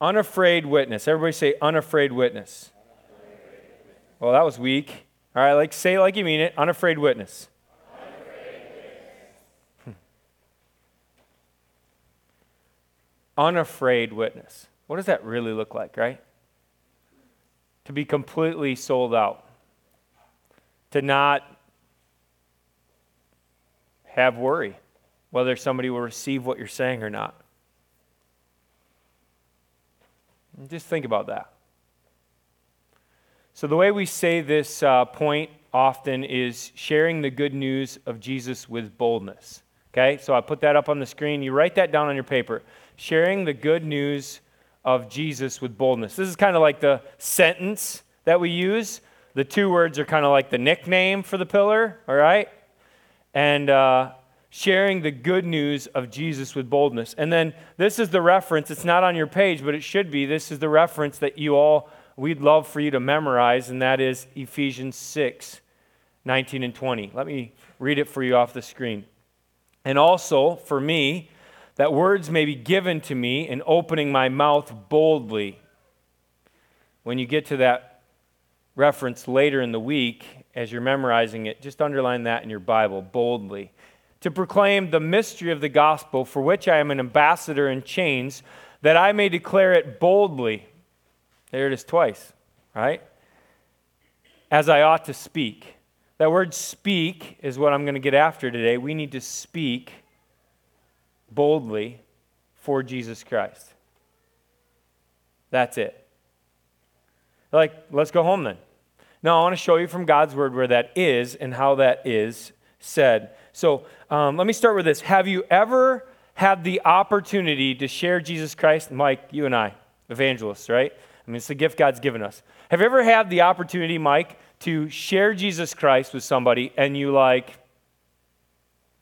Unafraid witness. Everybody say unafraid witness. Well, that was weak. All right, like say it like you mean it. Unafraid witness. Hmm. Unafraid witness. What does that really look like, right? To be completely sold out. To not have worry whether somebody will receive what you're saying or not. Just think about that. So, the way we say this uh, point often is sharing the good news of Jesus with boldness. Okay, so I put that up on the screen. You write that down on your paper. Sharing the good news of Jesus with boldness. This is kind of like the sentence that we use. The two words are kind of like the nickname for the pillar, all right? And uh, sharing the good news of Jesus with boldness. And then this is the reference. It's not on your page, but it should be. This is the reference that you all, we'd love for you to memorize, and that is Ephesians 6 19 and 20. Let me read it for you off the screen. And also, for me, that words may be given to me in opening my mouth boldly. When you get to that reference later in the week, as you're memorizing it, just underline that in your Bible boldly to proclaim the mystery of the gospel, for which I am an ambassador in chains, that I may declare it boldly. There it is twice, right? As I ought to speak. That word speak is what I'm going to get after today. We need to speak boldly for Jesus Christ. That's it. Like, let's go home then. Now, I want to show you from God's word where that is and how that is said. So um, let me start with this. Have you ever had the opportunity to share Jesus Christ? Mike, you and I, evangelists, right? I mean, it's the gift God's given us. Have you ever had the opportunity, Mike, to share Jesus Christ with somebody and you like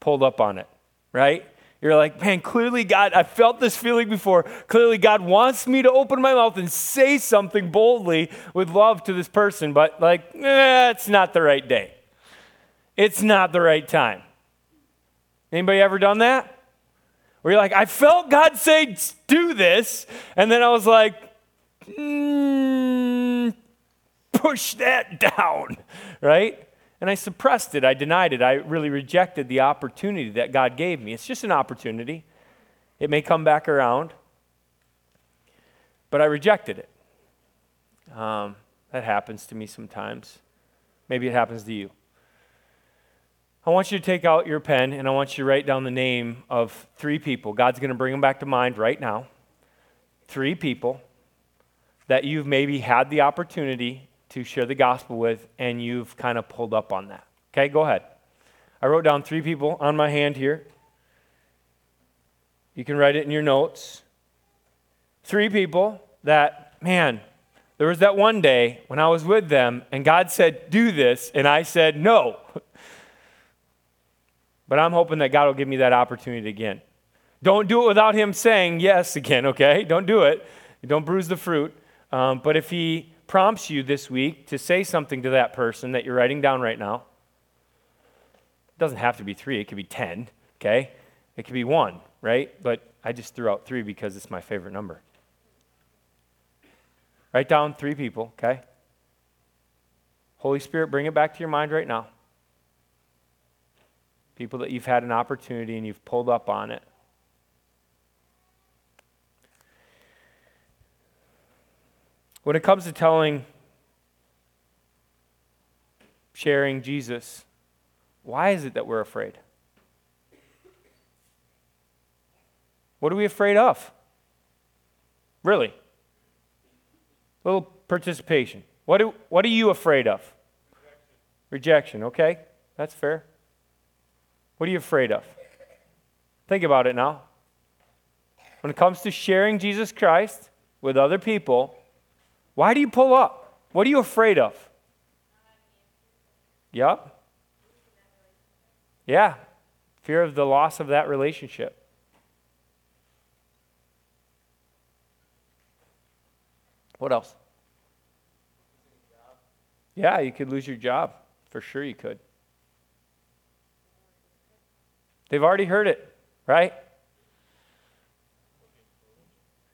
pulled up on it, right? You're like, man, clearly God, I felt this feeling before. Clearly God wants me to open my mouth and say something boldly with love to this person, but like, eh, it's not the right day. It's not the right time. Anybody ever done that? Where you're like, I felt God say, do this. And then I was like, mm, push that down, right? And I suppressed it. I denied it. I really rejected the opportunity that God gave me. It's just an opportunity. It may come back around, but I rejected it. Um, that happens to me sometimes. Maybe it happens to you. I want you to take out your pen and I want you to write down the name of three people. God's going to bring them back to mind right now. Three people that you've maybe had the opportunity to share the gospel with and you've kind of pulled up on that. Okay, go ahead. I wrote down three people on my hand here. You can write it in your notes. Three people that, man, there was that one day when I was with them and God said, do this, and I said, no. But I'm hoping that God will give me that opportunity again. Don't do it without Him saying yes again, okay? Don't do it. Don't bruise the fruit. Um, but if He prompts you this week to say something to that person that you're writing down right now, it doesn't have to be three, it could be 10, okay? It could be one, right? But I just threw out three because it's my favorite number. Write down three people, okay? Holy Spirit, bring it back to your mind right now people that you've had an opportunity and you've pulled up on it. When it comes to telling, sharing Jesus, why is it that we're afraid? What are we afraid of? Really? A little participation. What, do, what are you afraid of? Rejection. Rejection, okay? That's fair. What are you afraid of? Think about it now. When it comes to sharing Jesus Christ with other people, why do you pull up? What are you afraid of? Yep. Yeah. Fear of the loss of that relationship. What else? Yeah, you could lose your job. For sure, you could. They've already heard it, right?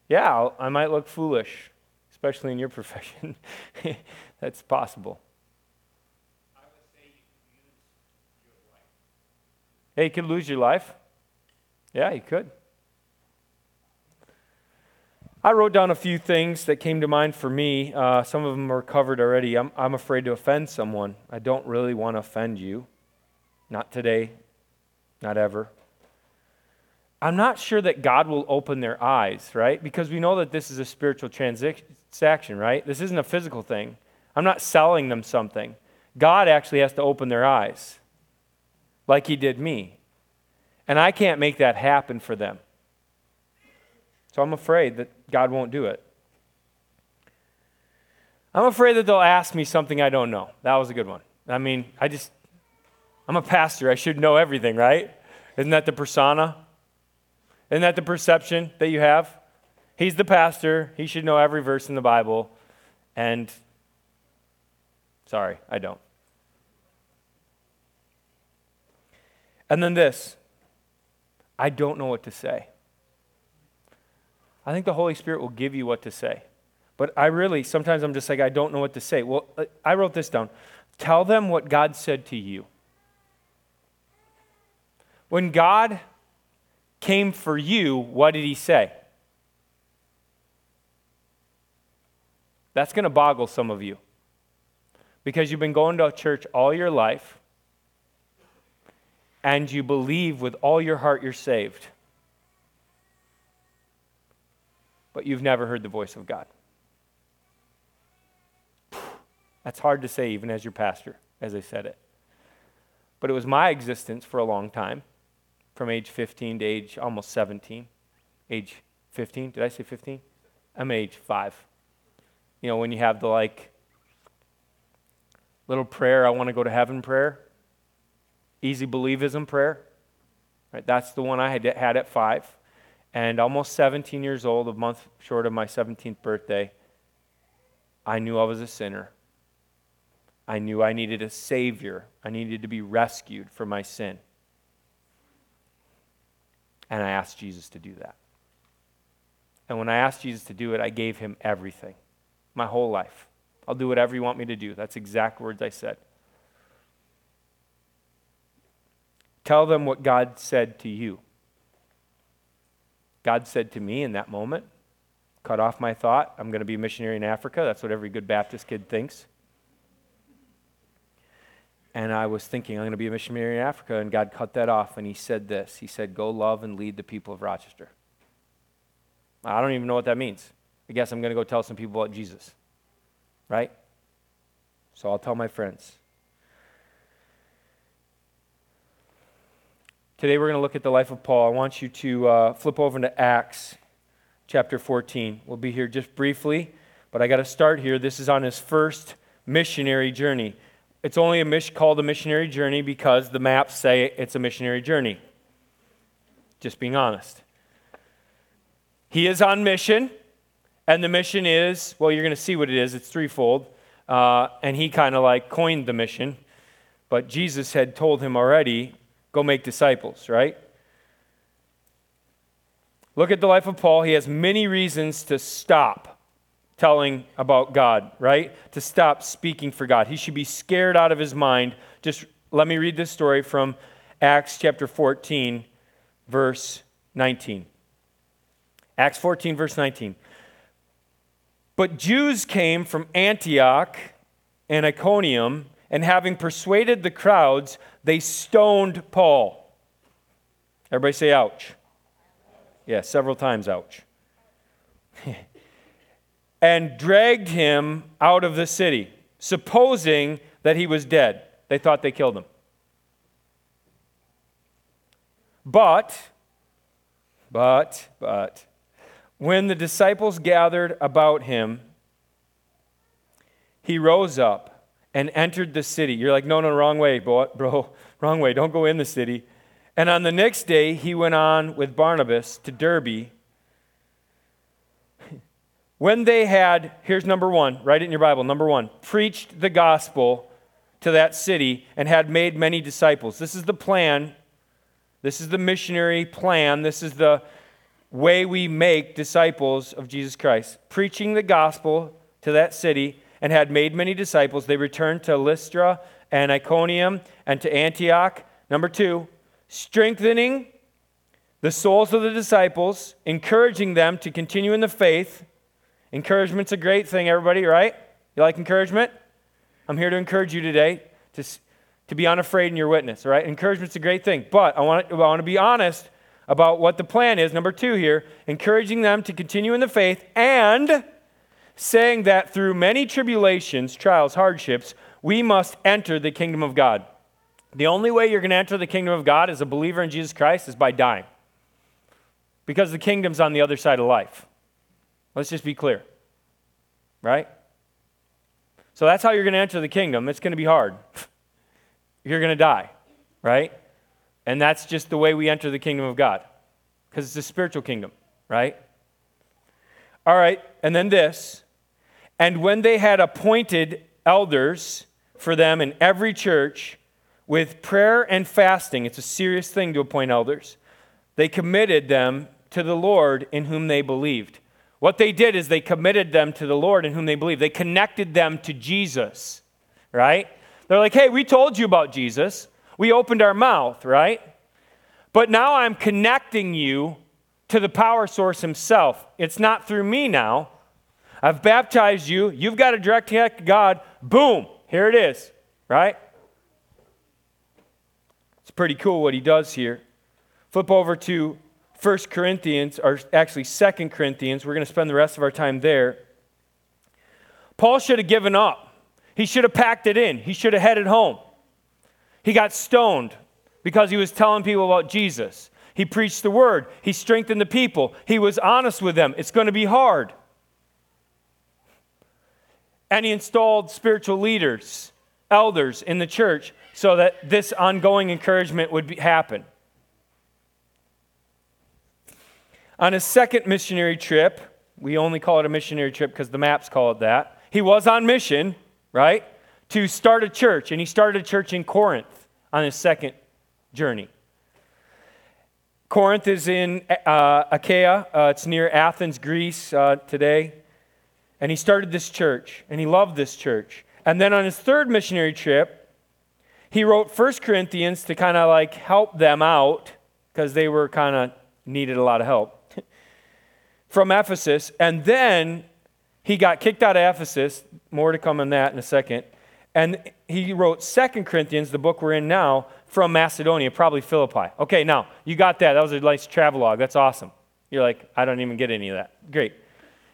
Yeah, I'll, might look foolish, especially in your profession. That's possible. Hey, you could lose your life. Yeah, you could. I wrote down a few things that came to mind for me. Uh, some of them are covered already. I'm, I'm afraid to offend someone. I don't really want to offend you. Not today, not ever. I'm not sure that God will open their eyes, right? Because we know that this is a spiritual transaction, right? This isn't a physical thing. I'm not selling them something. God actually has to open their eyes like he did me. And I can't make that happen for them. So I'm afraid that God won't do it. I'm afraid that they'll ask me something I don't know. That was a good one. I mean, I just, I'm a pastor. I should know everything, right? Isn't that the persona? Isn't that the perception that you have? He's the pastor. He should know every verse in the Bible. And sorry, I don't. And then this I don't know what to say. I think the Holy Spirit will give you what to say. But I really, sometimes I'm just like, I don't know what to say. Well, I wrote this down. Tell them what God said to you. When God came for you, what did he say? That's going to boggle some of you because you've been going to church all your life and you believe with all your heart you're saved, but you've never heard the voice of God. That's hard to say, even as your pastor, as I said it. But it was my existence for a long time, from age 15 to age almost 17. Age 15, did I say 15? I'm age 5. You know, when you have the like little prayer, I want to go to heaven prayer, easy believism prayer. Right, that's the one I had, had at five. And almost 17 years old, a month short of my 17th birthday, I knew I was a sinner. I knew I needed a Savior. I needed to be rescued from my sin. And I asked Jesus to do that. And when I asked Jesus to do it, I gave him everything, my whole life. I'll do whatever you want me to do. That's exact words I said. Tell them what God said to you. God said to me in that moment, cut off my thought, I'm going to be a missionary in Africa. That's what every good Baptist kid thinks. And I was thinking, I'm going to be a missionary in Africa. And God cut that off. And He said this He said, Go love and lead the people of Rochester. I don't even know what that means. I guess I'm going to go tell some people about Jesus. Right? So I'll tell my friends. Today we're going to look at the life of Paul. I want you to uh, flip over to Acts chapter 14. We'll be here just briefly, but I got to start here. This is on his first missionary journey. It's only a mission, called a missionary journey because the maps say it's a missionary journey. Just being honest. He is on mission, and the mission is well, you're going to see what it is. It's threefold. Uh, and he kind of like coined the mission, but Jesus had told him already Go make disciples, right? Look at the life of Paul. He has many reasons to stop telling about God, right? To stop speaking for God. He should be scared out of his mind. Just let me read this story from Acts chapter 14, verse 19. Acts 14, verse 19. But Jews came from Antioch and Iconium and having persuaded the crowds, they stoned Paul. Everybody say, ouch. Yeah, several times, ouch. and dragged him out of the city, supposing that he was dead. They thought they killed him. But, but, but, when the disciples gathered about him, he rose up and entered the city. You're like, no, no, wrong way, bro, wrong way. Don't go in the city. And on the next day, he went on with Barnabas to Derbe. When they had, here's number one, write it in your Bible, number one, preached the gospel to that city and had made many disciples. This is the plan. This is the missionary plan. This is the way we make disciples of Jesus Christ. Preaching the gospel to that city and had made many disciples, they returned to Lystra and Iconium and to Antioch. Number two, strengthening the souls of the disciples, encouraging them to continue in the faith. Encouragement's a great thing, everybody, right? You like encouragement? I'm here to encourage you today to, to be unafraid in your witness, all right? Encouragement's a great thing, but I want, I want to be honest about what the plan is. Number two here, encouraging them to continue in the faith and saying that through many tribulations, trials, hardships, we must enter the kingdom of God. The only way you're going to enter the kingdom of God as a believer in Jesus Christ is by dying. Because the kingdom's on the other side of life. Let's just be clear. Right? So that's how you're going to enter the kingdom. It's going to be hard. you're going to die. Right? And that's just the way we enter the kingdom of God. Because it's a spiritual kingdom. Right? All right. And then this. And when they had appointed elders for them in every church with prayer and fasting, it's a serious thing to appoint elders, they committed them to the Lord in whom they believed. What they did is they committed them to the Lord in whom they believed. They connected them to Jesus, right? They're like, hey, we told you about Jesus. We opened our mouth, right? But now I'm connecting you to the power source himself. It's not through me now. I've baptized you. You've got a direct connect to God. Boom, here it is, right? It's pretty cool what he does here. Flip over to 1 Corinthians, or actually 2 Corinthians. We're going to spend the rest of our time there. Paul should have given up. He should have packed it in. He should have headed home. He got stoned because he was telling people about Jesus. He preached the word. He strengthened the people. He was honest with them. It's going to be hard and he installed spiritual leaders, elders in the church so that this ongoing encouragement would be, happen. On his second missionary trip, we only call it a missionary trip because the maps call it that. He was on mission, right, to start a church, and he started a church in Corinth on his second journey. Corinth is in uh, Achaia. Uh, it's near Athens, Greece uh, today. And he started this church, and he loved this church. And then on his third missionary trip, he wrote First Corinthians to kind of like help them out because they were kind of needed a lot of help from Ephesus. And then he got kicked out of Ephesus. More to come on that in a second. And he wrote Second Corinthians, the book we're in now, from Macedonia, probably Philippi. Okay, now you got that. That was a nice travelogue. That's awesome. You're like, I don't even get any of that. Great.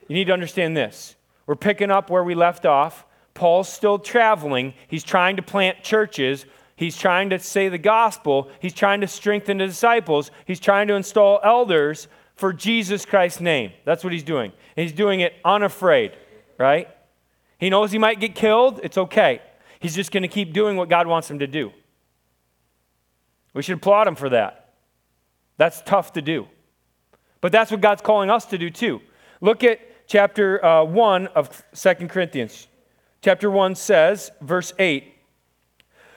You need to understand this. We're picking up where we left off. Paul's still traveling. He's trying to plant churches. He's trying to say the gospel. He's trying to strengthen the disciples. He's trying to install elders for Jesus Christ's name. That's what he's doing. He's doing it unafraid, right? He knows he might get killed. It's okay. He's just going to keep doing what God wants him to do. We should applaud him for that. That's tough to do. But that's what God's calling us to do too. Look at chapter uh, 1 of Second Corinthians. Chapter 1 says, verse 8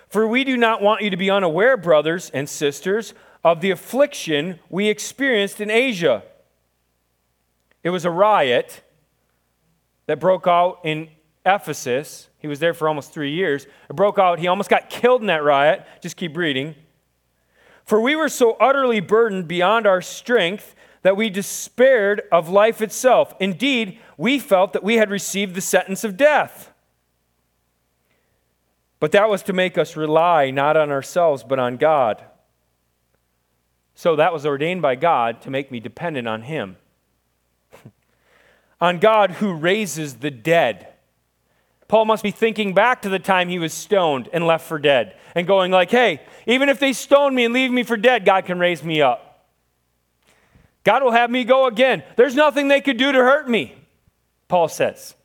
For we do not want you to be unaware, brothers and sisters, of the affliction we experienced in Asia. It was a riot that broke out in Ephesus. He was there for almost three years. It broke out. He almost got killed in that riot. Just keep reading. For we were so utterly burdened beyond our strength that we despaired of life itself. Indeed, we felt that we had received the sentence of death. But that was to make us rely not on ourselves, but on God. So that was ordained by God to make me dependent on Him. on God who raises the dead. Paul must be thinking back to the time he was stoned and left for dead and going like, "Hey, even if they stone me and leave me for dead, God can raise me up." God will have me go again. There's nothing they could do to hurt me, Paul says.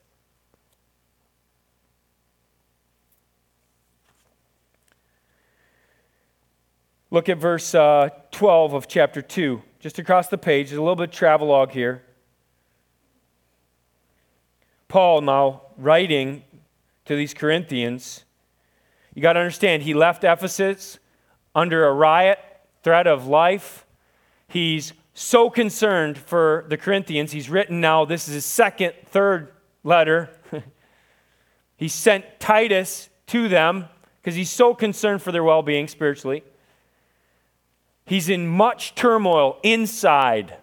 Look at verse uh, 12 of chapter 2, just across the page. There's a little bit of travelogue here. Paul now writing to these Corinthians. You got to understand, he left Ephesus under a riot, threat of life. He's so concerned for the Corinthians. He's written now, this is his second, third letter. he sent Titus to them because he's so concerned for their well being spiritually. He's in much turmoil inside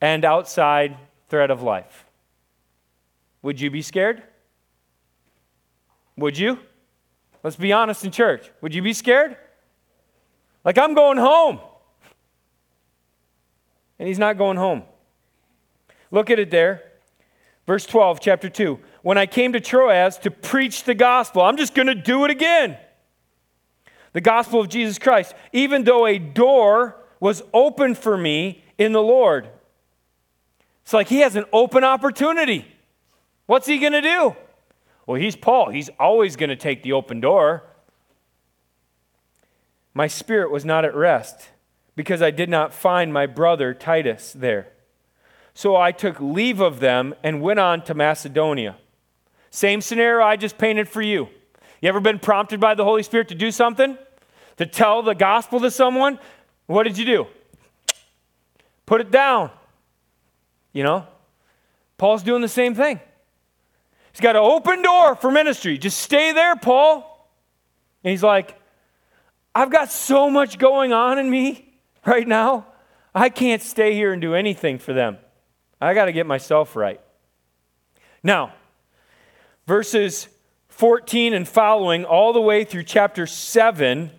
and outside threat of life. Would you be scared? Would you? Let's be honest in church. Would you be scared? Like, I'm going home. And he's not going home. Look at it there. Verse 12, chapter 2. When I came to Troas to preach the gospel, I'm just going to do it again. The gospel of Jesus Christ, even though a door was open for me in the Lord. It's like he has an open opportunity. What's he going to do? Well, he's Paul. He's always going to take the open door. My spirit was not at rest because I did not find my brother Titus there. So I took leave of them and went on to Macedonia. Same scenario I just painted for you. You ever been prompted by the Holy Spirit to do something? To tell the gospel to someone? What did you do? Put it down. You know? Paul's doing the same thing. He's got an open door for ministry. Just stay there, Paul. And he's like, I've got so much going on in me right now. I can't stay here and do anything for them. I got to get myself right. Now, verses 14 and following, all the way through chapter 7.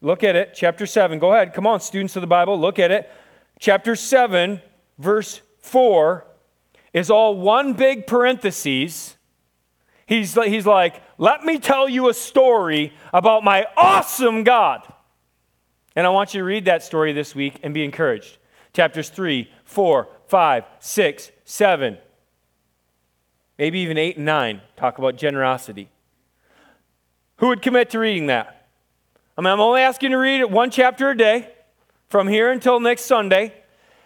Look at it, chapter 7. Go ahead. Come on, students of the Bible, look at it. Chapter 7, verse 4 is all one big parenthesis He's, he's like, let me tell you a story about my awesome God. And I want you to read that story this week and be encouraged. Chapters 3, 4, 5, 6, 7, maybe even 8 and 9 talk about generosity. Who would commit to reading that? I mean, I'm only asking you to read one chapter a day from here until next Sunday,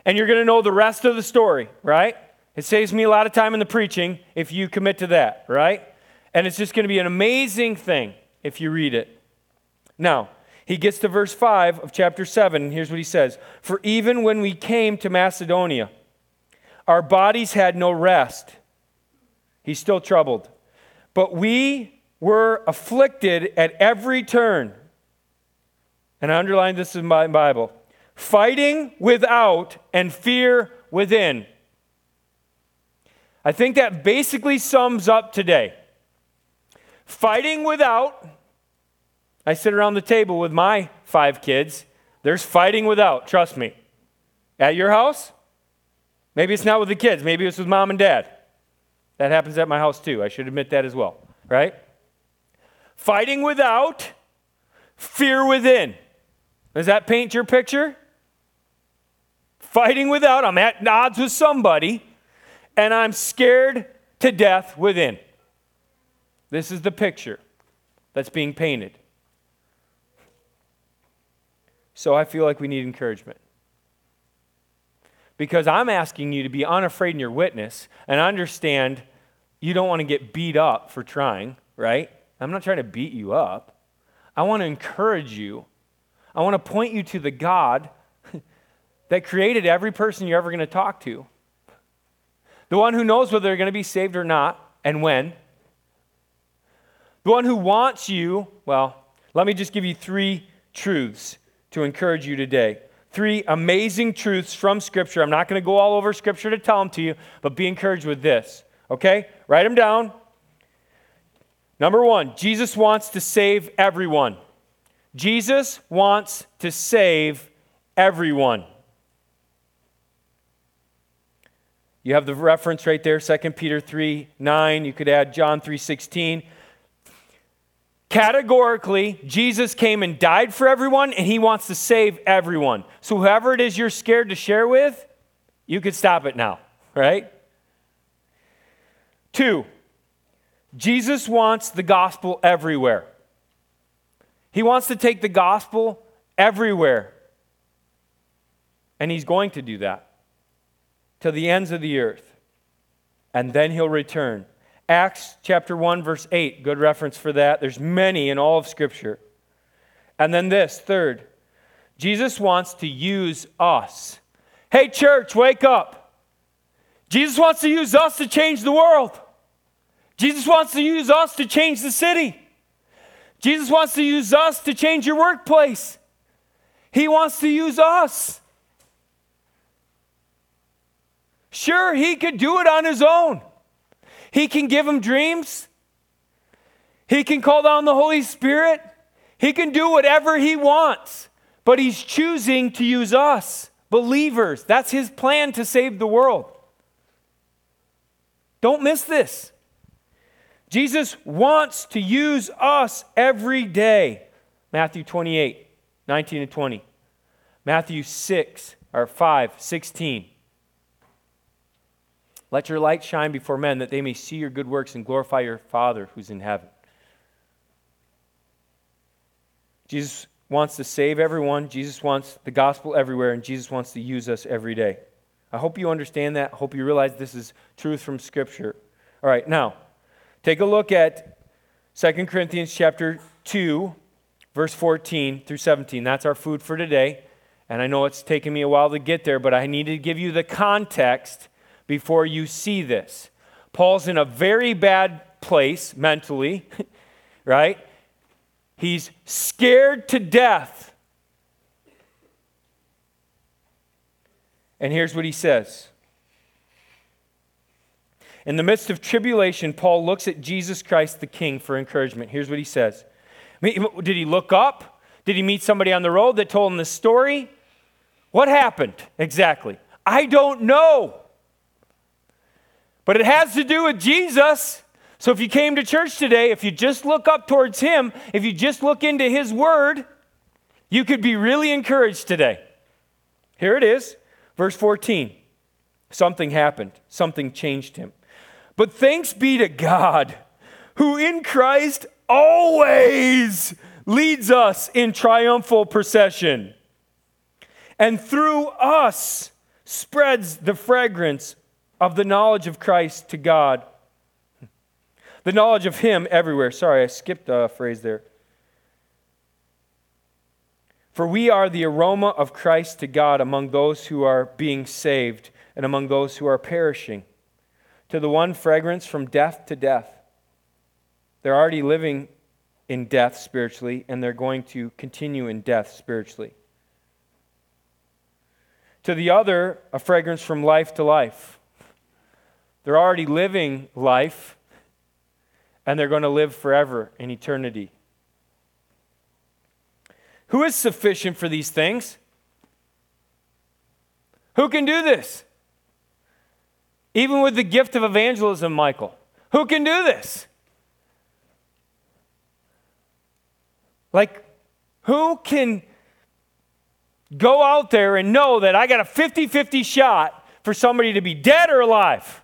and you're going to know the rest of the story, right? It saves me a lot of time in the preaching if you commit to that, right? And it's just going to be an amazing thing if you read it. Now, he gets to verse 5 of chapter 7, and here's what he says For even when we came to Macedonia, our bodies had no rest. He's still troubled. But we were afflicted at every turn. And I underline this in my Bible fighting without and fear within. I think that basically sums up today. Fighting without. I sit around the table with my five kids. There's fighting without, trust me. At your house? Maybe it's not with the kids, maybe it's with mom and dad. That happens at my house too. I should admit that as well, right? Fighting without, fear within. Does that paint your picture? Fighting without, I'm at odds with somebody, and I'm scared to death within. This is the picture that's being painted. So I feel like we need encouragement. Because I'm asking you to be unafraid in your witness and understand you don't want to get beat up for trying, right? I'm not trying to beat you up. I want to encourage you. I want to point you to the God that created every person you're ever going to talk to. The one who knows whether they're going to be saved or not and when. The one who wants you, well, let me just give you three truths to encourage you today. Three amazing truths from Scripture. I'm not going to go all over Scripture to tell them to you, but be encouraged with this. Okay? Write them down. Number one, Jesus wants to save everyone. Jesus wants to save everyone. You have the reference right there, 2 Peter 3 9. You could add John 3 16. Categorically, Jesus came and died for everyone, and he wants to save everyone. So, whoever it is you're scared to share with, you could stop it now, right? Two, Jesus wants the gospel everywhere. He wants to take the gospel everywhere. And he's going to do that to the ends of the earth. And then he'll return. Acts chapter 1, verse 8, good reference for that. There's many in all of Scripture. And then this, third, Jesus wants to use us Hey, church, wake up. Jesus wants to use us to change the world. Jesus wants to use us to change the city. Jesus wants to use us to change your workplace. He wants to use us. Sure, he could do it on his own. He can give him dreams. He can call down the Holy Spirit. He can do whatever he wants. But he's choosing to use us, believers. That's his plan to save the world. Don't miss this. Jesus wants to use us every day. Matthew 28, 19 and 20. Matthew 6, or 5, 16. Let your light shine before men that they may see your good works and glorify your Father who's in heaven. Jesus wants to save everyone. Jesus wants the gospel everywhere, and Jesus wants to use us every day. I hope you understand that. I hope you realize this is truth from Scripture. All right, now, take a look at 2 Corinthians chapter 2, verse 14 through 17. That's our food for today. And I know it's taken me a while to get there, but I need to give you the context before you see this. Paul's in a very bad place mentally, right? He's scared to death. And here's what he says. In the midst of tribulation, Paul looks at Jesus Christ the King for encouragement. Here's what he says Did he look up? Did he meet somebody on the road that told him the story? What happened exactly? I don't know. But it has to do with Jesus. So if you came to church today, if you just look up towards Him, if you just look into His Word, you could be really encouraged today. Here it is, verse 14. Something happened, something changed him. But thanks be to God, who in Christ always leads us in triumphal procession, and through us spreads the fragrance of the knowledge of Christ to God. The knowledge of Him everywhere. Sorry, I skipped a phrase there. For we are the aroma of Christ to God among those who are being saved and among those who are perishing. To the one, fragrance from death to death. They're already living in death spiritually, and they're going to continue in death spiritually. To the other, a fragrance from life to life. They're already living life, and they're going to live forever in eternity. Who is sufficient for these things? Who can do this? Even with the gift of evangelism, Michael. Who can do this? Like, who can go out there and know that I got a 50 50 shot for somebody to be dead or alive?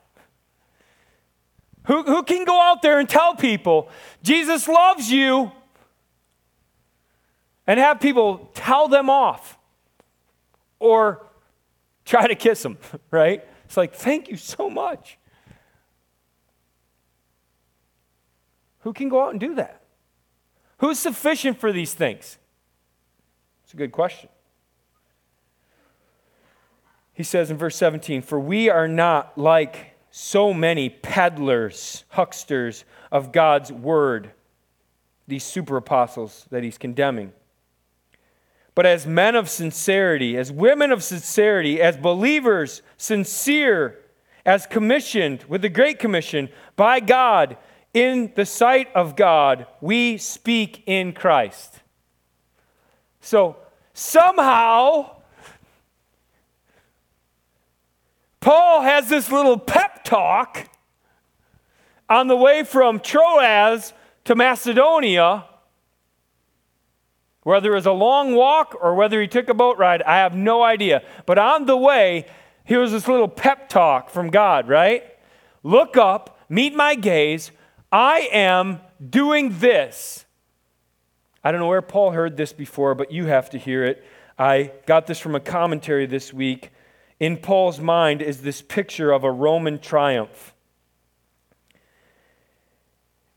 Who, who can go out there and tell people, Jesus loves you, and have people tell them off or try to kiss them, right? It's like, thank you so much. Who can go out and do that? Who's sufficient for these things? It's a good question. He says in verse 17, For we are not like so many peddlers, hucksters of God's word, these super apostles that he's condemning. But as men of sincerity, as women of sincerity, as believers, sincere, as commissioned with the Great Commission by God, in the sight of God, we speak in Christ. So somehow, Paul has this little pep talk on the way from Troas to Macedonia. Whether it was a long walk or whether he took a boat ride, I have no idea. But on the way, here was this little pep talk from God, right? Look up, meet my gaze. I am doing this. I don't know where Paul heard this before, but you have to hear it. I got this from a commentary this week in Paul's mind is this picture of a Roman triumph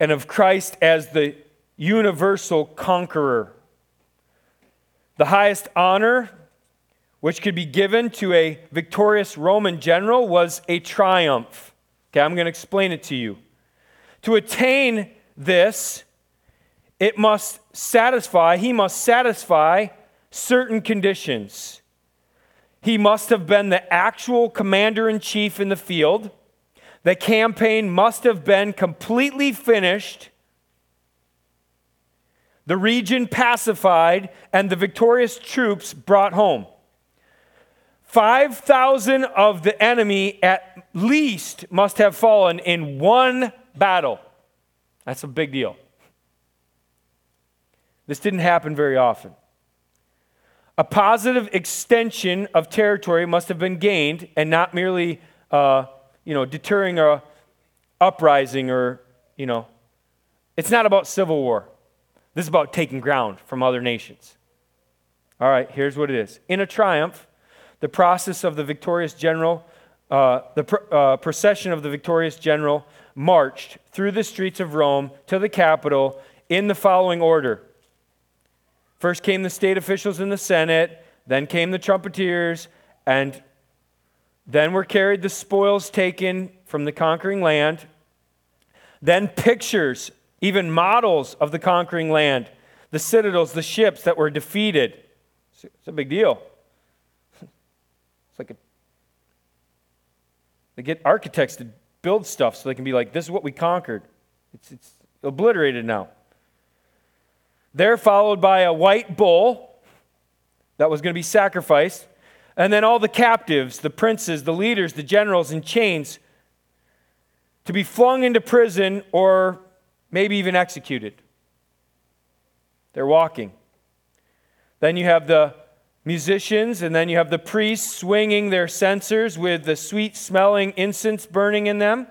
and of Christ as the universal conqueror. The highest honor which could be given to a victorious Roman general, was a triumph. Okay, I'm going to explain it to you. To attain this, it must satisfy, he must satisfy certain conditions. He must have been the actual commander in chief in the field. The campaign must have been completely finished, the region pacified, and the victorious troops brought home. 5,000 of the enemy at least must have fallen in one battle. That's a big deal. This didn't happen very often. A positive extension of territory must have been gained and not merely, uh, you know, deterring a uprising or, you know, it's not about civil war. This is about taking ground from other nations. All right, here's what it is. In a triumph, the process of the victorious general, uh, the pr- uh, procession of the victorious general marched through the streets of Rome to the Capitol in the following order. First came the state officials in the Senate, then came the trumpeters, and then were carried the spoils taken from the conquering land. Then pictures, even models of the conquering land, the citadels, the ships that were defeated. It's a big deal. It's like a, they get architects to build stuff so they can be like, this is what we conquered. It's, it's obliterated now. They're followed by a white bull that was going to be sacrificed. And then all the captives, the princes, the leaders, the generals in chains to be flung into prison or maybe even executed. They're walking. Then you have the musicians, and then you have the priests swinging their censers with the sweet smelling incense burning in them.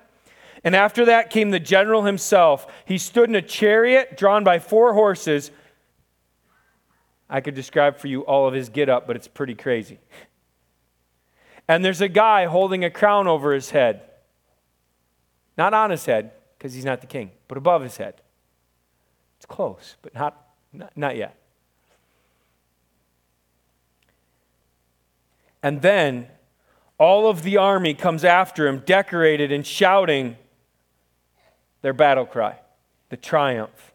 And after that came the general himself. He stood in a chariot drawn by four horses. I could describe for you all of his get up, but it's pretty crazy. And there's a guy holding a crown over his head. Not on his head, because he's not the king, but above his head. It's close, but not, not, not yet. And then all of the army comes after him, decorated and shouting their battle cry, the triumph.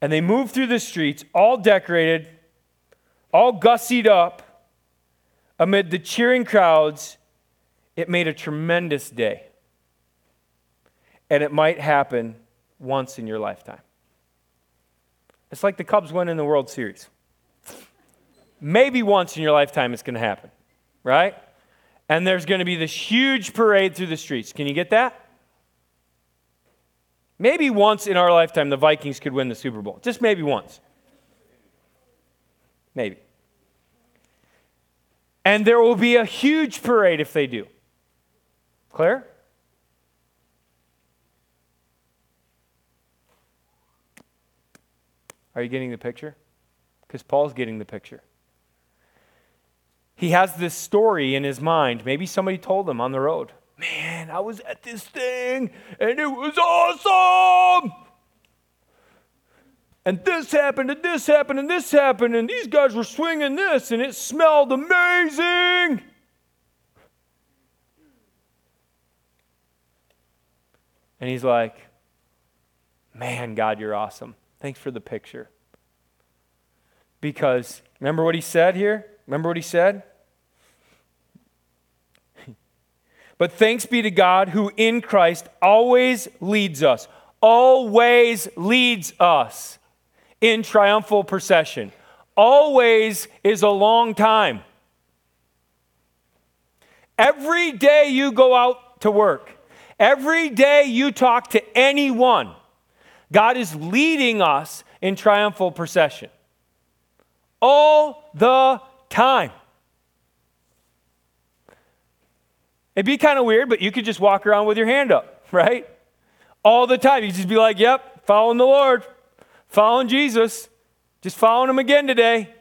And they move through the streets, all decorated, all gussied up, amid the cheering crowds. It made a tremendous day. And it might happen once in your lifetime. It's like the Cubs win in the World Series. Maybe once in your lifetime it's going to happen, right? And there's going to be this huge parade through the streets. Can you get that? Maybe once in our lifetime the Vikings could win the Super Bowl. Just maybe once. Maybe. And there will be a huge parade if they do. Clear? Are you getting the picture? Because Paul's getting the picture he has this story in his mind. Maybe somebody told him on the road, Man, I was at this thing and it was awesome. And this happened, and this happened, and this happened, and these guys were swinging this, and it smelled amazing. And he's like, Man, God, you're awesome. Thanks for the picture. Because remember what he said here? Remember what he said? but thanks be to God who in Christ always leads us, always leads us in triumphal procession. Always is a long time. Every day you go out to work, every day you talk to anyone, God is leading us in triumphal procession. All the time. It'd be kind of weird, but you could just walk around with your hand up, right? All the time. you'd just be like, yep, following the Lord, following Jesus, just following him again today.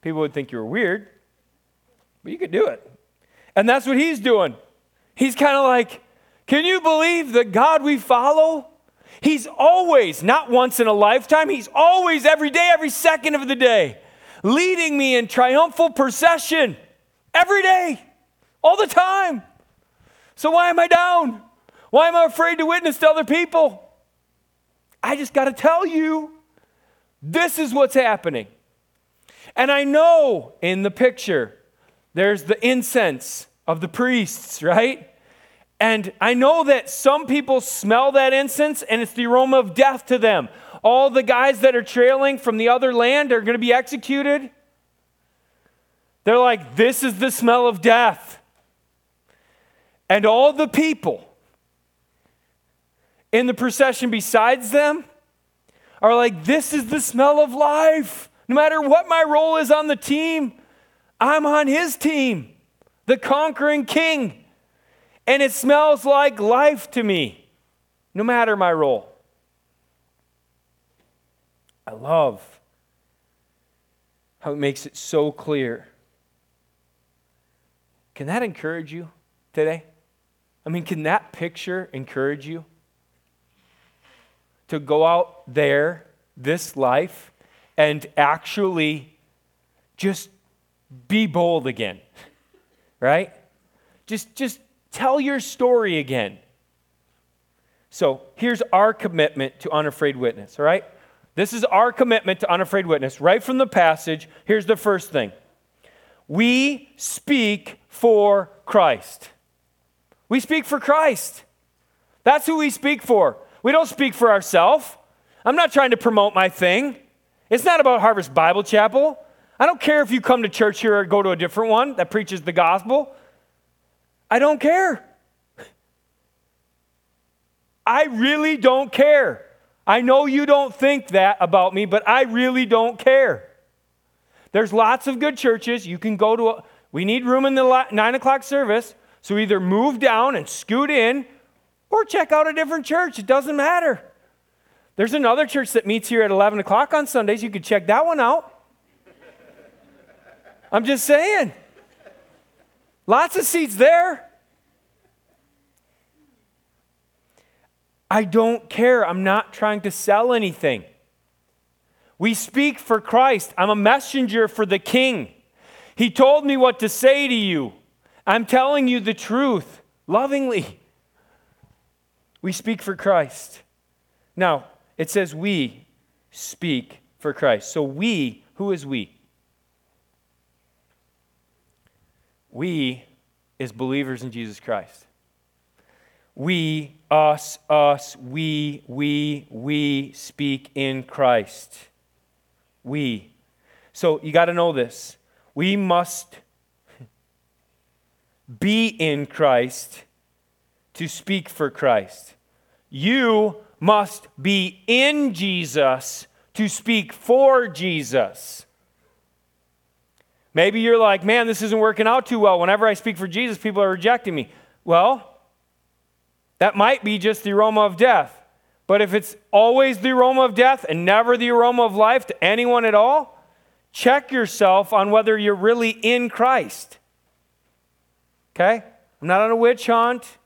People would think you were weird, but you could do it. And that's what he's doing. He's kind of like, can you believe the God we follow? He's always, not once in a lifetime, he's always every day, every second of the day leading me in triumphal procession every day, all the time. So why am I down? Why am I afraid to witness to other people? I just got to tell you, this is what's happening. And I know in the picture, there's the incense of the priests, right? And I know that some people smell that incense and it's the aroma of death to them. All the guys that are trailing from the other land are going to be executed. They're like, this is the smell of death. And all the people in the procession besides them are like, this is the smell of life. No matter what my role is on the team, I'm on his team, the conquering king. And it smells like life to me, no matter my role. I love how it makes it so clear. Can that encourage you today? I mean, can that picture encourage you? To go out there, this life, and actually just be bold again, right? Just, just tell your story again. So here's our commitment to unafraid witness, all right? This is our commitment to unafraid witness. Right from the passage, here's the first thing we speak for Christ. We speak for Christ. That's who we speak for. We don't speak for ourselves. I'm not trying to promote my thing. It's not about Harvest Bible Chapel. I don't care if you come to church here or go to a different one that preaches the gospel. I don't care. I really don't care. I know you don't think that about me, but I really don't care. There's lots of good churches. You can go to, a, we need room in the nine o'clock service. So either move down and scoot in or check out a different church. It doesn't matter. There's another church that meets here at 11 o'clock on Sundays. You could check that one out. I'm just saying. Lots of seats there. I don't care. I'm not trying to sell anything. We speak for Christ. I'm a messenger for the King. He told me what to say to you. I'm telling you the truth lovingly. We speak for Christ. Now, it says we speak for Christ. So, we, who is we? We as believers in Jesus Christ. We, us, us, we, we, we speak in Christ. We. So you got to know this. We must be in Christ to speak for Christ. You must be in Jesus to speak for Jesus. Maybe you're like, man, this isn't working out too well. Whenever I speak for Jesus, people are rejecting me. Well, that might be just the aroma of death. But if it's always the aroma of death and never the aroma of life to anyone at all, check yourself on whether you're really in Christ. Okay? I'm not on a witch hunt.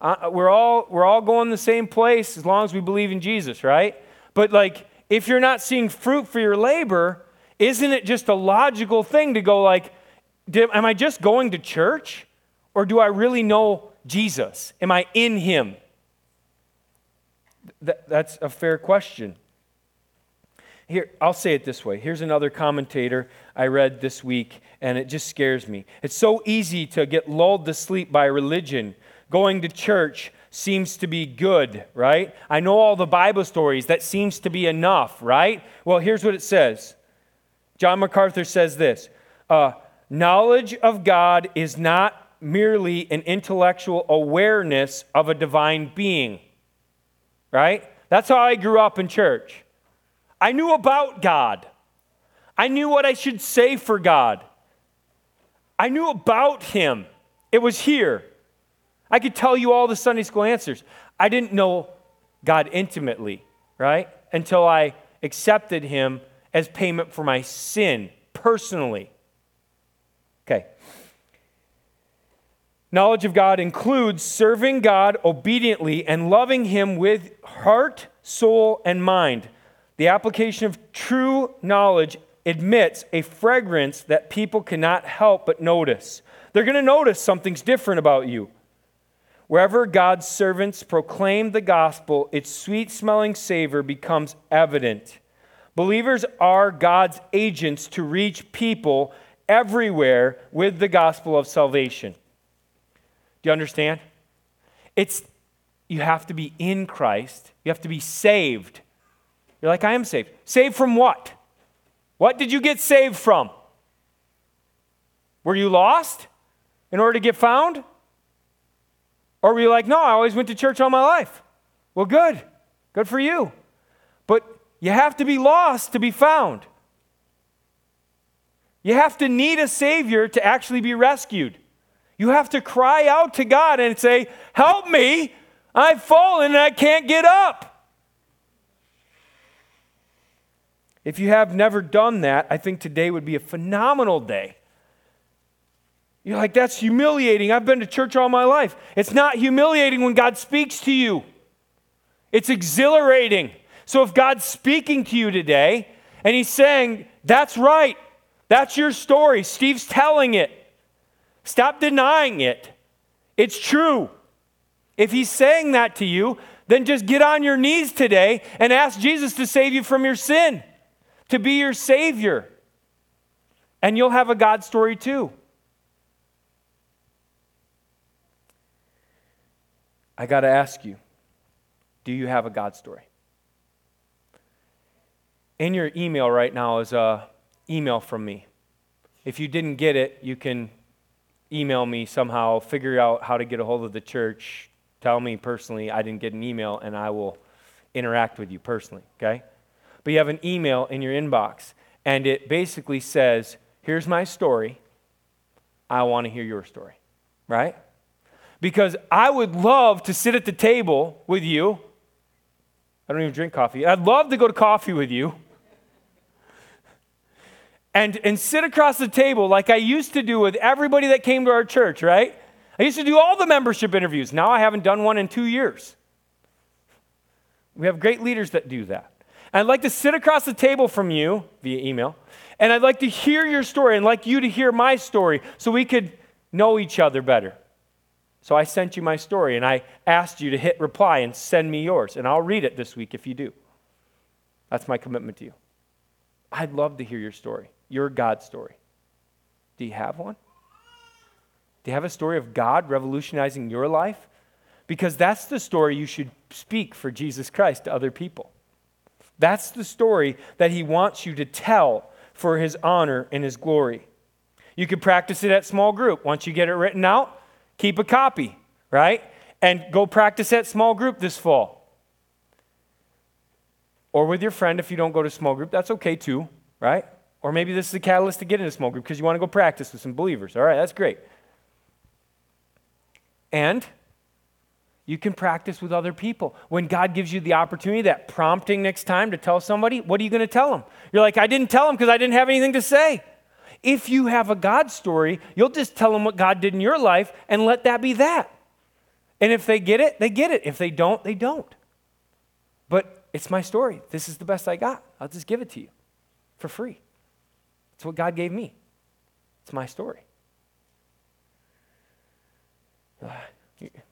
Uh, we're, all, we're all going the same place as long as we believe in Jesus, right? But like, if you're not seeing fruit for your labor, isn't it just a logical thing to go like, am I just going to church? Or do I really know Jesus? Am I in him? Th- that's a fair question. Here, I'll say it this way. Here's another commentator I read this week, and it just scares me. It's so easy to get lulled to sleep by religion. Going to church seems to be good, right? I know all the Bible stories. That seems to be enough, right? Well, here's what it says John MacArthur says this uh, Knowledge of God is not merely an intellectual awareness of a divine being, right? That's how I grew up in church. I knew about God, I knew what I should say for God, I knew about Him. It was here. I could tell you all the Sunday school answers. I didn't know God intimately, right? Until I accepted Him as payment for my sin personally. Okay. Knowledge of God includes serving God obediently and loving Him with heart, soul, and mind. The application of true knowledge emits a fragrance that people cannot help but notice. They're going to notice something's different about you. Wherever God's servants proclaim the gospel, its sweet smelling savor becomes evident. Believers are God's agents to reach people everywhere with the gospel of salvation. Do you understand? It's you have to be in Christ. You have to be saved. You're like, I am saved. Saved from what? What did you get saved from? Were you lost in order to get found? Or were you like, no, I always went to church all my life? Well, good. Good for you. But you have to be lost to be found. You have to need a Savior to actually be rescued. You have to cry out to God and say, Help me. I've fallen and I can't get up. If you have never done that, I think today would be a phenomenal day. You're like, that's humiliating. I've been to church all my life. It's not humiliating when God speaks to you, it's exhilarating. So if God's speaking to you today and He's saying, that's right, that's your story, Steve's telling it, stop denying it. It's true. If He's saying that to you, then just get on your knees today and ask Jesus to save you from your sin, to be your Savior. And you'll have a God story too. I got to ask you do you have a God story? In your email right now is a email from me. If you didn't get it, you can email me somehow, figure out how to get a hold of the church, tell me personally I didn't get an email, and I will interact with you personally, okay? But you have an email in your inbox, and it basically says, Here's my story. I want to hear your story, right? because I would love to sit at the table with you. I don't even drink coffee. I'd love to go to coffee with you and, and sit across the table like I used to do with everybody that came to our church, right? I used to do all the membership interviews. Now I haven't done one in two years. We have great leaders that do that. And I'd like to sit across the table from you via email, and I'd like to hear your story and like you to hear my story so we could know each other better. So I sent you my story and I asked you to hit reply and send me yours. And I'll read it this week if you do. That's my commitment to you. I'd love to hear your story, your God story. Do you have one? Do you have a story of God revolutionizing your life? Because that's the story you should speak for Jesus Christ to other people. That's the story that he wants you to tell for his honor and his glory. You could practice it at small group. Once you get it written out, keep a copy, right? And go practice at small group this fall. Or with your friend if you don't go to small group, that's okay too, right? Or maybe this is a catalyst to get into small group because you want to go practice with some believers. All right, that's great. And you can practice with other people. When God gives you the opportunity, that prompting next time to tell somebody, what are you going to tell them? You're like, I didn't tell them because I didn't have anything to say. If you have a God story, you'll just tell them what God did in your life and let that be that. And if they get it, they get it. If they don't, they don't. But it's my story. This is the best I got. I'll just give it to you for free. It's what God gave me. It's my story.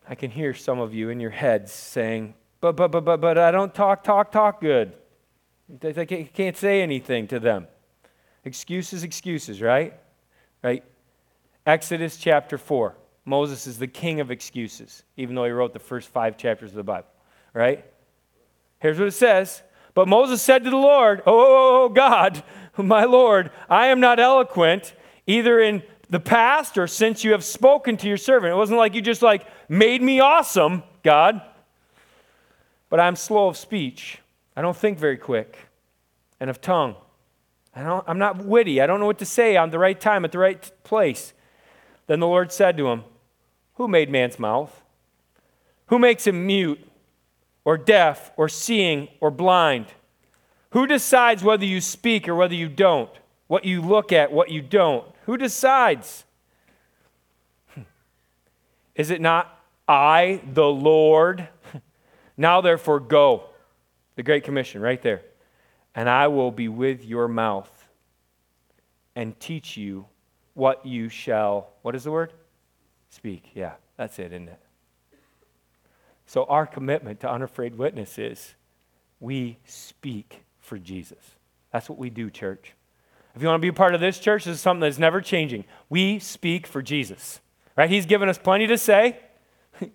I can hear some of you in your heads saying, but, but, but, but, but I don't talk, talk, talk good. I can't say anything to them. Excuses, excuses, right? Right? Exodus chapter 4. Moses is the king of excuses, even though he wrote the first five chapters of the Bible, right? Here's what it says. But Moses said to the Lord, Oh, oh, oh, oh God, my Lord, I am not eloquent, either in the past or since you have spoken to your servant. It wasn't like you just like made me awesome, God. But I'm slow of speech. I don't think very quick and of tongue. I don't, I'm not witty. I don't know what to say on the right time at the right place. Then the Lord said to him, Who made man's mouth? Who makes him mute or deaf or seeing or blind? Who decides whether you speak or whether you don't? What you look at, what you don't? Who decides? Hmm. Is it not I, the Lord? Now therefore go. The Great Commission, right there and I will be with your mouth and teach you what you shall, what is the word? Speak. Yeah, that's it, isn't it? So, our commitment to unafraid witness is we speak for Jesus. That's what we do, church. If you want to be a part of this church, this is something that's never changing. We speak for Jesus, right? He's given us plenty to say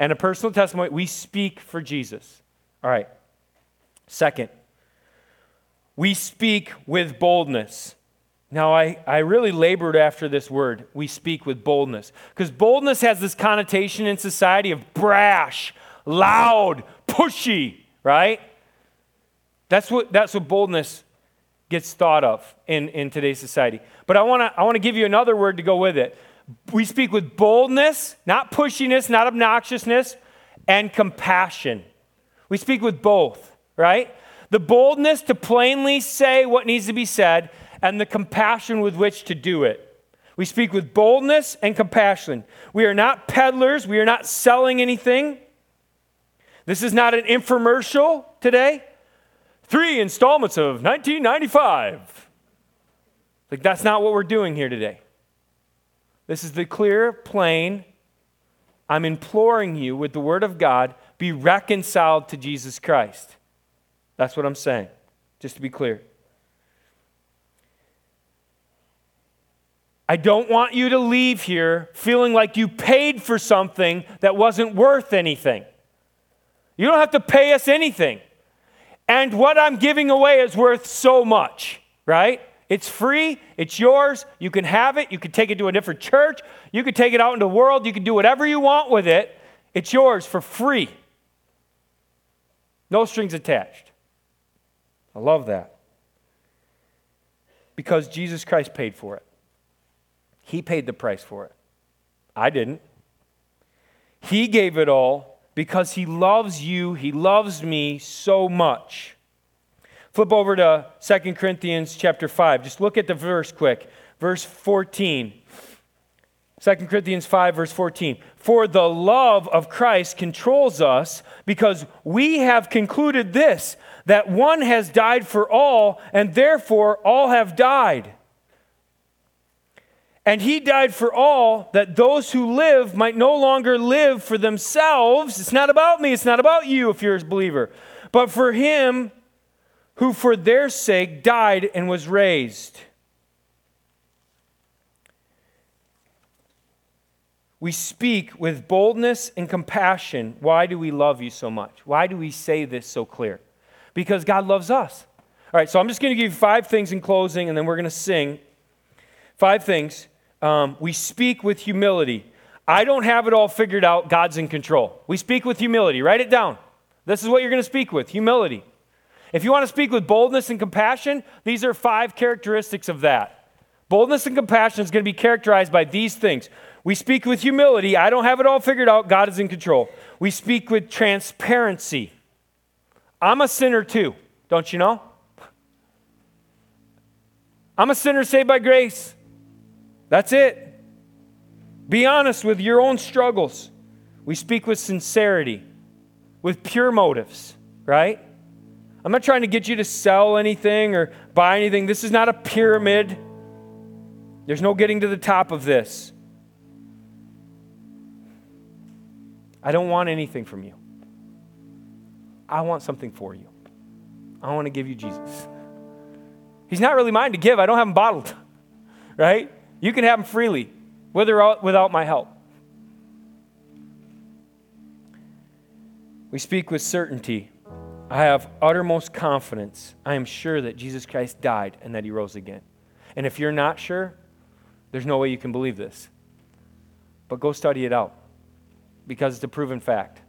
and a personal testimony. We speak for Jesus. All right. Second, we speak with boldness. Now, I, I really labored after this word, we speak with boldness. Because boldness has this connotation in society of brash, loud, pushy, right? That's what, that's what boldness gets thought of in, in today's society. But I want to I wanna give you another word to go with it. We speak with boldness, not pushiness, not obnoxiousness, and compassion. We speak with both, right? The boldness to plainly say what needs to be said, and the compassion with which to do it. We speak with boldness and compassion. We are not peddlers, we are not selling anything. This is not an infomercial today. Three installments of 1995. Like, that's not what we're doing here today. This is the clear, plain, I'm imploring you with the Word of God, be reconciled to Jesus Christ. That's what I'm saying, just to be clear. I don't want you to leave here feeling like you paid for something that wasn't worth anything. You don't have to pay us anything. And what I'm giving away is worth so much, right? It's free, it's yours, you can have it, you can take it to a different church, you can take it out into the world, you can do whatever you want with it. It's yours for free. No strings attached. I love that. Because Jesus Christ paid for it. He paid the price for it. I didn't. He gave it all because He loves you, He loves me so much. Flip over to 2 Corinthians chapter 5. Just look at the verse quick. Verse 14. 2 Corinthians 5, verse 14. For the love of Christ controls us because we have concluded this that one has died for all, and therefore all have died. And he died for all that those who live might no longer live for themselves. It's not about me, it's not about you if you're a believer, but for him who for their sake died and was raised. We speak with boldness and compassion. Why do we love you so much? Why do we say this so clear? Because God loves us. All right, so I'm just going to give you five things in closing, and then we're going to sing. Five things um, we speak with humility. I don't have it all figured out. God's in control. We speak with humility. Write it down. This is what you're going to speak with humility. If you want to speak with boldness and compassion, these are five characteristics of that. Boldness and compassion is going to be characterized by these things. We speak with humility. I don't have it all figured out. God is in control. We speak with transparency. I'm a sinner too, don't you know? I'm a sinner saved by grace. That's it. Be honest with your own struggles. We speak with sincerity, with pure motives, right? I'm not trying to get you to sell anything or buy anything. This is not a pyramid. There's no getting to the top of this. I don't want anything from you. I want something for you. I want to give you Jesus. He's not really mine to give. I don't have him bottled, right? You can have them freely, with or without my help. We speak with certainty. I have uttermost confidence. I am sure that Jesus Christ died and that he rose again. And if you're not sure, there's no way you can believe this. But go study it out because it's a proven fact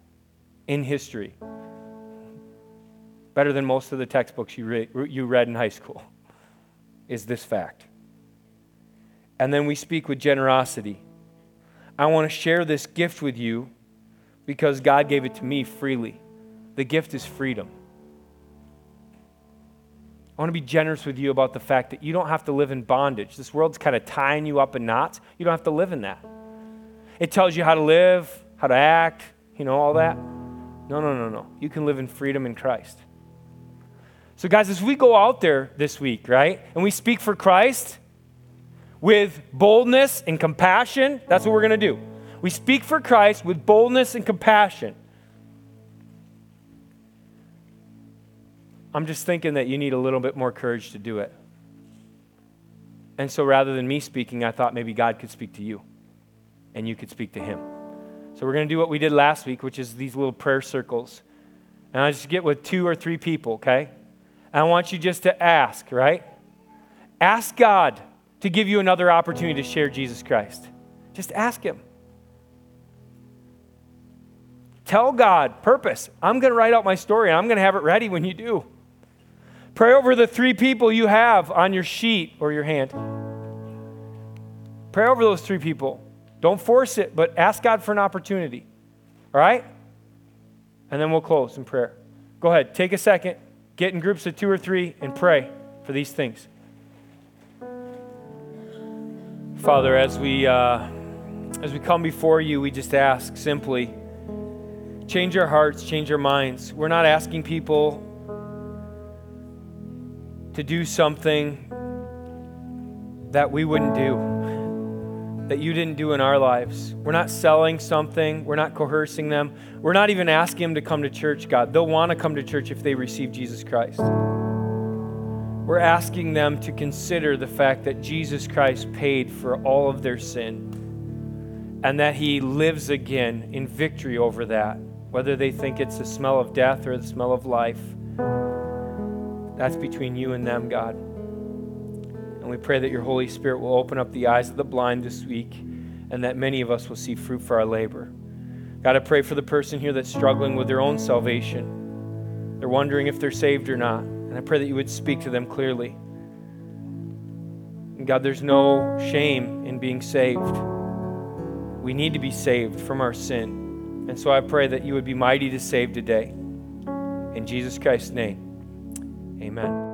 in history. Better than most of the textbooks you, re- you read in high school is this fact and then we speak with generosity. I want to share this gift with you because God gave it to me freely. The gift is freedom. I want to be generous with you about the fact that you don't have to live in bondage. This world's kind of tying you up in knots. You don't have to live in that. It tells you how to live, how to act, you know, all that. No, no, no, no. You can live in freedom in Christ. So, guys, as we go out there this week, right, and we speak for Christ with boldness and compassion, that's what we're going to do. We speak for Christ with boldness and compassion. I'm just thinking that you need a little bit more courage to do it. And so rather than me speaking, I thought maybe God could speak to you and you could speak to him. So we're going to do what we did last week, which is these little prayer circles. And I just get with two or three people, okay? And I want you just to ask, right? Ask God to give you another opportunity to share Jesus Christ. Just ask Him. Tell God, purpose, I'm going to write out my story and I'm going to have it ready when you do. Pray over the three people you have on your sheet or your hand. Pray over those three people. Don't force it, but ask God for an opportunity. All right? And then we'll close in prayer. Go ahead, take a second, get in groups of two or three, and pray for these things. Father, as we, uh, as we come before you, we just ask simply change our hearts, change our minds. We're not asking people to do something that we wouldn't do, that you didn't do in our lives. We're not selling something, we're not coercing them, we're not even asking them to come to church, God. They'll want to come to church if they receive Jesus Christ. We're asking them to consider the fact that Jesus Christ paid for all of their sin and that he lives again in victory over that, whether they think it's the smell of death or the smell of life. That's between you and them, God. And we pray that your Holy Spirit will open up the eyes of the blind this week and that many of us will see fruit for our labor. God, I pray for the person here that's struggling with their own salvation. They're wondering if they're saved or not. And I pray that you would speak to them clearly. And God, there's no shame in being saved. We need to be saved from our sin. And so I pray that you would be mighty to save today. In Jesus Christ's name. Amen.